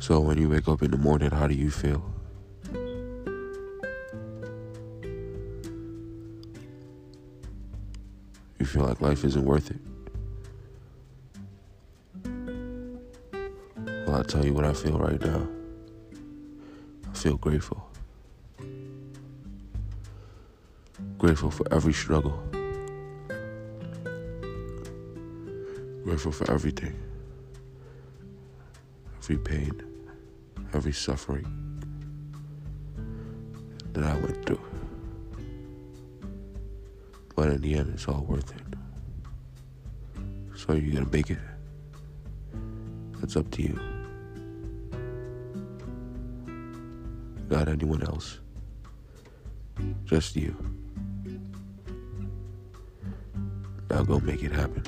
So when you wake up in the morning, how do you feel? You feel like life isn't worth it? Well, I'll tell you what I feel right now. I feel grateful. Grateful for every struggle. Grateful for everything. Every pain, every suffering that I went through. But in the end, it's all worth it. So you're gonna make it. That's up to you. Not anyone else. Just you. Now go make it happen.